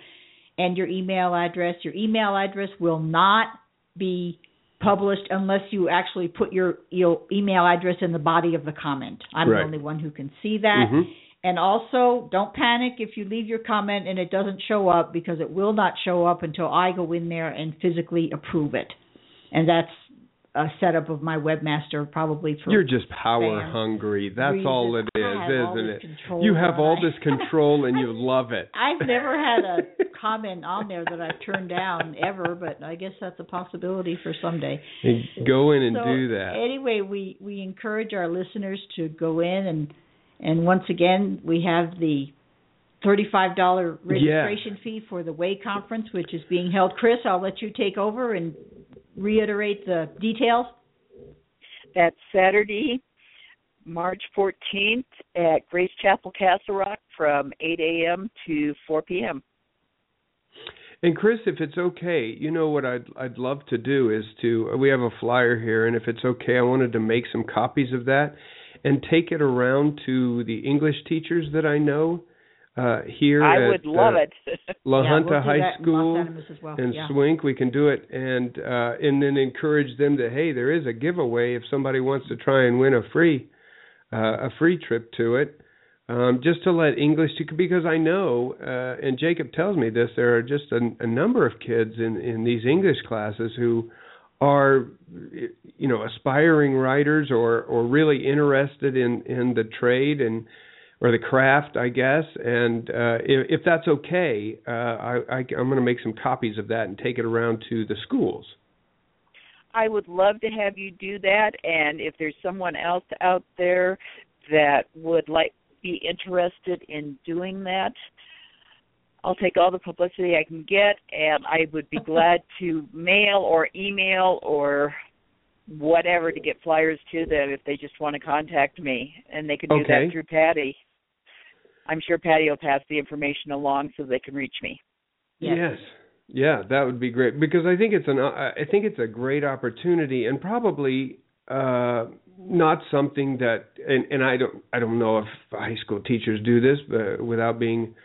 And your email address. Your email address will not be published unless you actually put your, your email address in the body of the comment. I'm Right. the only one who can see that. Mhm. And also, don't panic if you leave your comment and it doesn't show up because it will not show up until I go in there and physically approve it. And that's a setup of my webmaster probably for You're just power fans. hungry. That's all it is is, I have all isn't it? You have on all this control and you love it. I've never had a comment on there that I've turned down ever, but I guess that's a possibility for someday. Go in and so do that. Anyway, we we encourage our listeners to go in and and once again we have the thirty-five dollar registration fee for the Way conference, which is being held. Chris, I'll let you take over and reiterate the details. That's Saturday, March 14th at Grace Chapel, Castle Rock from 8 a.m. to 4 p.m. And Chris, if it's okay, you know what I'd I'd love to do is to we have a flyer here, and if it's okay, I wanted to make some copies of that and take it around to the English teachers that I know uh, here I at would love uh, it. La yeah, Junta we'll High that in School Las Animas as well. and yeah. Swink. We can do it, and uh, and then encourage them to hey, there is a giveaway if somebody wants to try and win a free uh, a free trip to it. Um, just to let English to because I know, uh, and Jacob tells me this, there are just a, a number of kids in in these English classes who are you know aspiring writers or or really interested in in the trade and or the craft I guess. And uh if, if that's okay uh I, I I'm going to make some copies of that and take it around to the schools. I would love to have you do that. And if there's someone else out there that would like be interested in doing that I'll take all the publicity I can get. And I would be glad to mail or email or whatever to get flyers to them if they just want to contact me. And they can do Okay. that through Patti. I'm sure Patti will pass the information along so they can reach me. Yes. Yeah, that would be great because I think it's an I think it's a great opportunity and probably uh not something that and and I don't I don't know if high school teachers do this but without being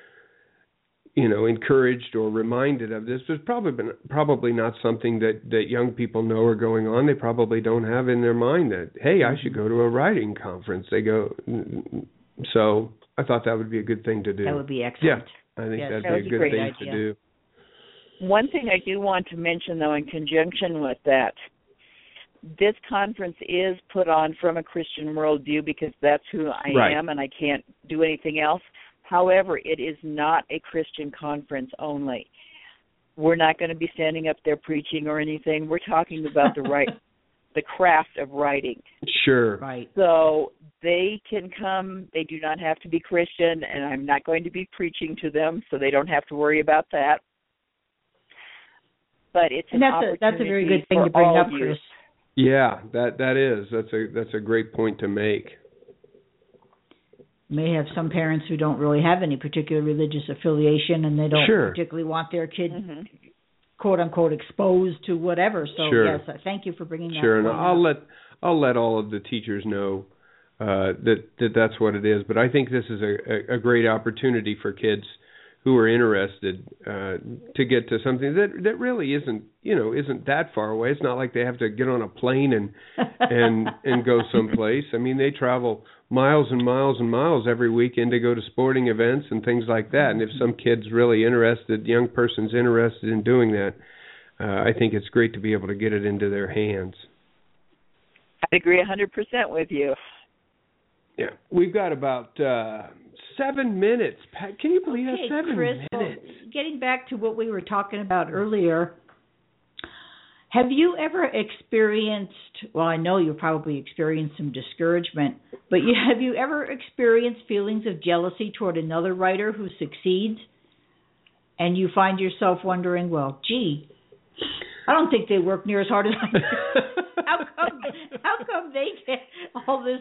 you know encouraged or reminded of this there's probably been, probably not something that that young people know are going on they probably don't have in their mind that hey I should go to a writing conference they go so I thought that would be a good thing to do That would be excellent. Yeah, I think Yes, that'd that be a good thing idea. to do One thing I do want to mention, though, in conjunction with that, this conference is put on from a Christian worldview because that's who I Right. am and I can't do anything else. However, it is not a Christian conference only. We're not going to be standing up there preaching or anything. We're talking about the right the craft of writing. Sure. Right. So they can come. They do not have to be Christian, and I'm not going to be preaching to them, so they don't have to worry about that. But it's And an that's a that's a very opportunity good thing for to bring all up, of you. Chris. Yeah, that that is. That's a that's a great point to make. may have some parents who don't really have any particular religious affiliation and they don't Sure. particularly want their kid Mhm. Quote unquote exposed to whatever so Sure. yes thank you for bringing that Sure, and I'll up. let I'll let all of the teachers know uh, that that that's what it is. But I think this is a, a, a great opportunity for kids who are interested uh, to get to something that that really isn't you know isn't that far away. It's not like they have to get on a plane and and and go someplace. I mean, they travel miles and miles and miles every weekend to go to sporting events and things like that. And if some kid's really interested, young person's interested in doing that, uh, I think it's great to be able to get it into their hands. I agree a 100% with you. Yeah, we've got about uh seven minutes. Pat, can you believe okay, that? Seven Chris, well, minutes. getting back to what we were talking about earlier, have you ever experienced? Well, I know you probably experienced some discouragement, but you, have you ever experienced feelings of jealousy toward another writer who succeeds, and you find yourself wondering, well, gee, I don't think they work near as hard as I do. how come? How come they get all this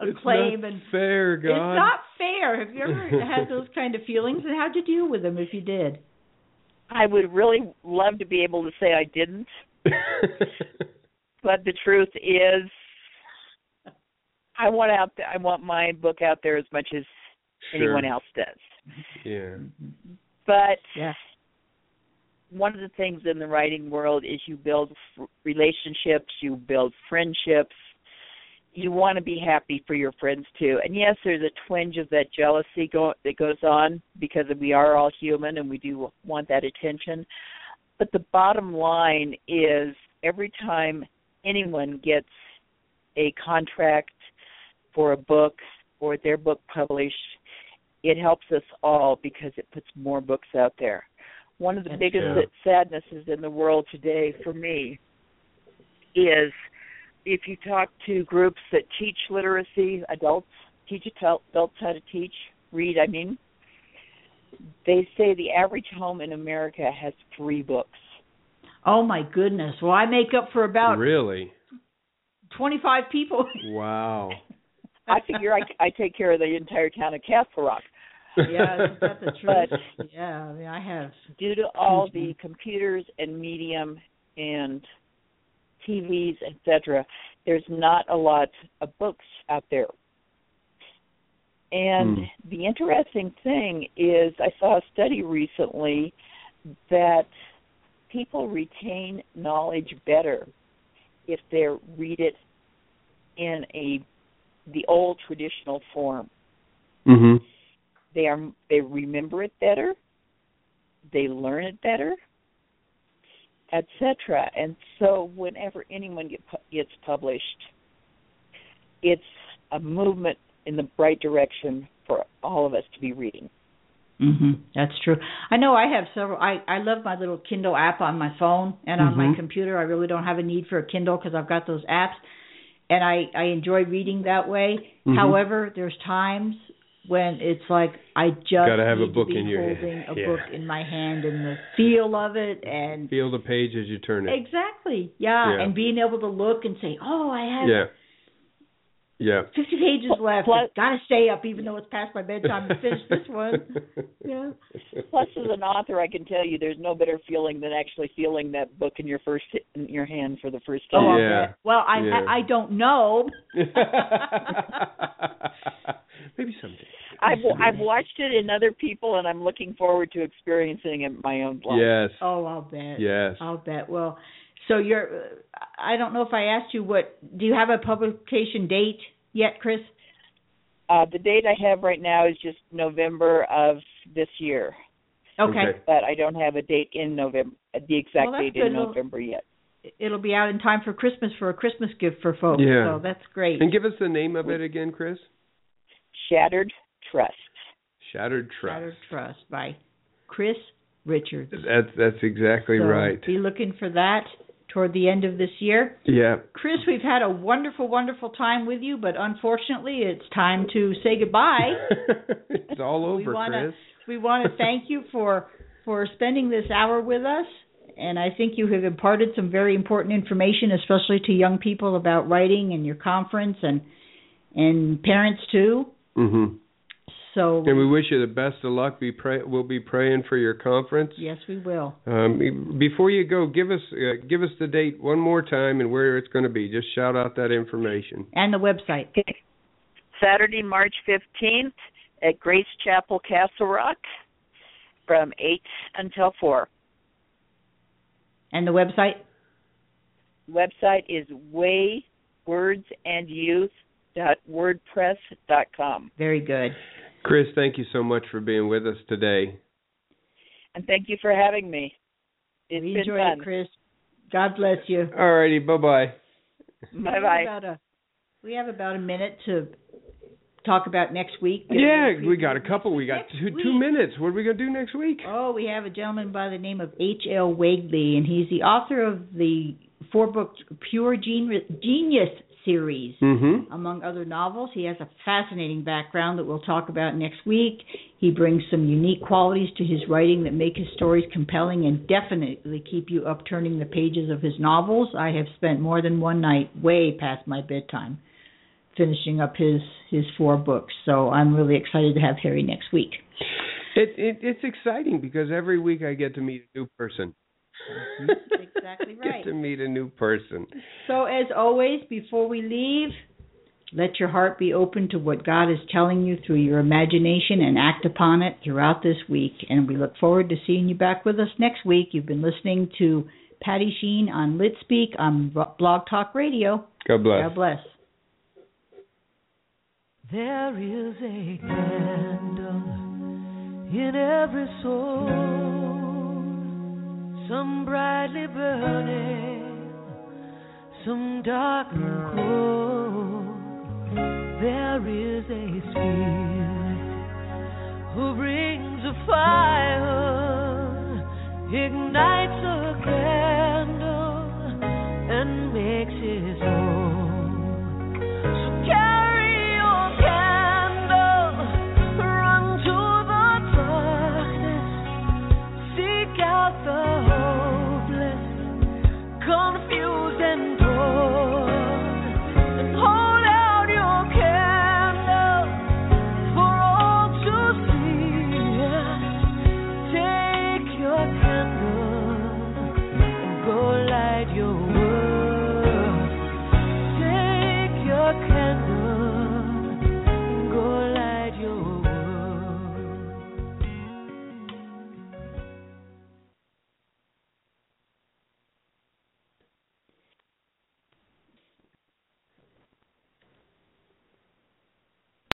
It's acclaim not and fair, God. it's not fair. Have you ever had those kind of feelings, and how'd you deal with them if you did? I would really love to be able to say I didn't, but the truth is, I want out. I want my book out there as much as Sure. anyone else does. Yeah. But Yeah. one of the things in the writing world is you build f- relationships, you build friendships. You want to be happy for your friends too. And yes, there's a twinge of that jealousy go- that goes on because we are all human and we do want that attention. But the bottom line is every time anyone gets a contract for a book or their book published, it helps us all because it puts more books out there. One of the biggest true. sadnesses in the world today for me is if you talk to groups that teach literacy, adults teach adult- adults how to teach, read, I mean, they say the average home in America has three books. Oh my goodness. Well, I make up for about Really? 25 people. Wow. I figure I, I take care of the entire town of Castle Rock. Yeah, isn't the truth? But- yeah, I mean, I have. due to all the computers and medium and TVs, etc., there's not a lot of books out there. And Hmm. the interesting thing is, I saw a study recently that people retain knowledge better if they read it in a the old traditional form. Mhm. They are they remember it better, they learn it better, etc. And so, whenever anyone get, pu- gets published, it's a movement in the right direction for all of us to be reading. Mhm. That's true. I know I have several I I love my little Kindle app on my phone and on my Mhm. computer. I really don't have a need for a Kindle because I've got those apps and I I enjoy reading that way. Mhm. However, there's times when it's like I just Gotta have a book be in your hand. holding a Yeah. book in my hand and the feel of it and Feel the page as you turn it. exactly yeah, Yeah. and being able to look and say oh I have Yeah. Yeah. 50 pages left. Plus- Got to stay up even though it's past my bedtime to finish this one. Yeah. Plus, as an author, I can tell you, there's no better feeling than actually feeling that book in your first in your hand for the first Oh, time. I'll Yeah. bet. Well, I Yeah. I don't know. Maybe someday. I've I've watched it in other people, and I'm looking forward to experiencing it in my own life. Yes. Oh, I'll bet. Yes. I'll bet. Well, so you're. I don't know if I asked you what. Do you have a publication date yet, Chris? Uh, the date I have right now is just November of this year, Okay. Okay. but I don't have a date in November, the exact Well, date good. in It'll- November yet. It'll be out in time for Christmas for a Christmas gift for folks. Yeah. So that's great. And give us the name of it again, Chris. Shattered Trust. Shattered Trust. Shattered Trust by Chris Richards. That's that's exactly So right. Be looking for that toward the end of this year. Yeah. Chris, we've had a wonderful, wonderful time with you, but unfortunately, it's time to say goodbye. it's all We over, wanna- Chris. we want to thank you for for spending this hour with us, and I think you have imparted some very important information, especially to young people about writing and your conference and and parents too. Mhm. So And we wish you the best of luck. Be pray. We'll be praying for your conference. yes, we will. Um, before you go, give us uh, give us the date one more time and where it's going to be. Just shout out that information. And the website. Saturday, March 15th at Grace Chapel, Castle Rock from 8 until 4. And the website. Website is waywordsandyouth.wordpress.com. Very good. Chris, thank you so much for being with us today. And thank you for having me. It's we been fun. it, Chris. God bless you. All righty, bye bye. Bye bye. We have about a minute to talk about next week. Yeah, we got a couple. We got next two week. two minutes. What are we gonna do next week? Oh, we have a gentleman by the name of H. L. Wegley, and he's the author of the four book Pure Genius, Genius series, Mm-hmm. among other novels. He has a fascinating background that we'll talk about next week. He brings some unique qualities to his writing that make his stories compelling and definitely keep you upturning the pages of his novels. I have spent more than one night, way past my bedtime, finishing up his his four books. So I'm really excited to have Harry next week. It, it it's exciting because every week I get to meet a new person. Mm-hmm. exactly right. Get to meet a new person. So, as always, before we leave, let your heart be open to what God is telling you through your imagination and act upon it throughout this week. And we look forward to seeing you back with us next week. You've been listening to Patti Shene on Lit Speak on Blog Talk Radio. God bless. God bless. There is a candle in every soul, some brightly burning, some dark and cold. There is a spirit who brings a fire, ignites a ignite.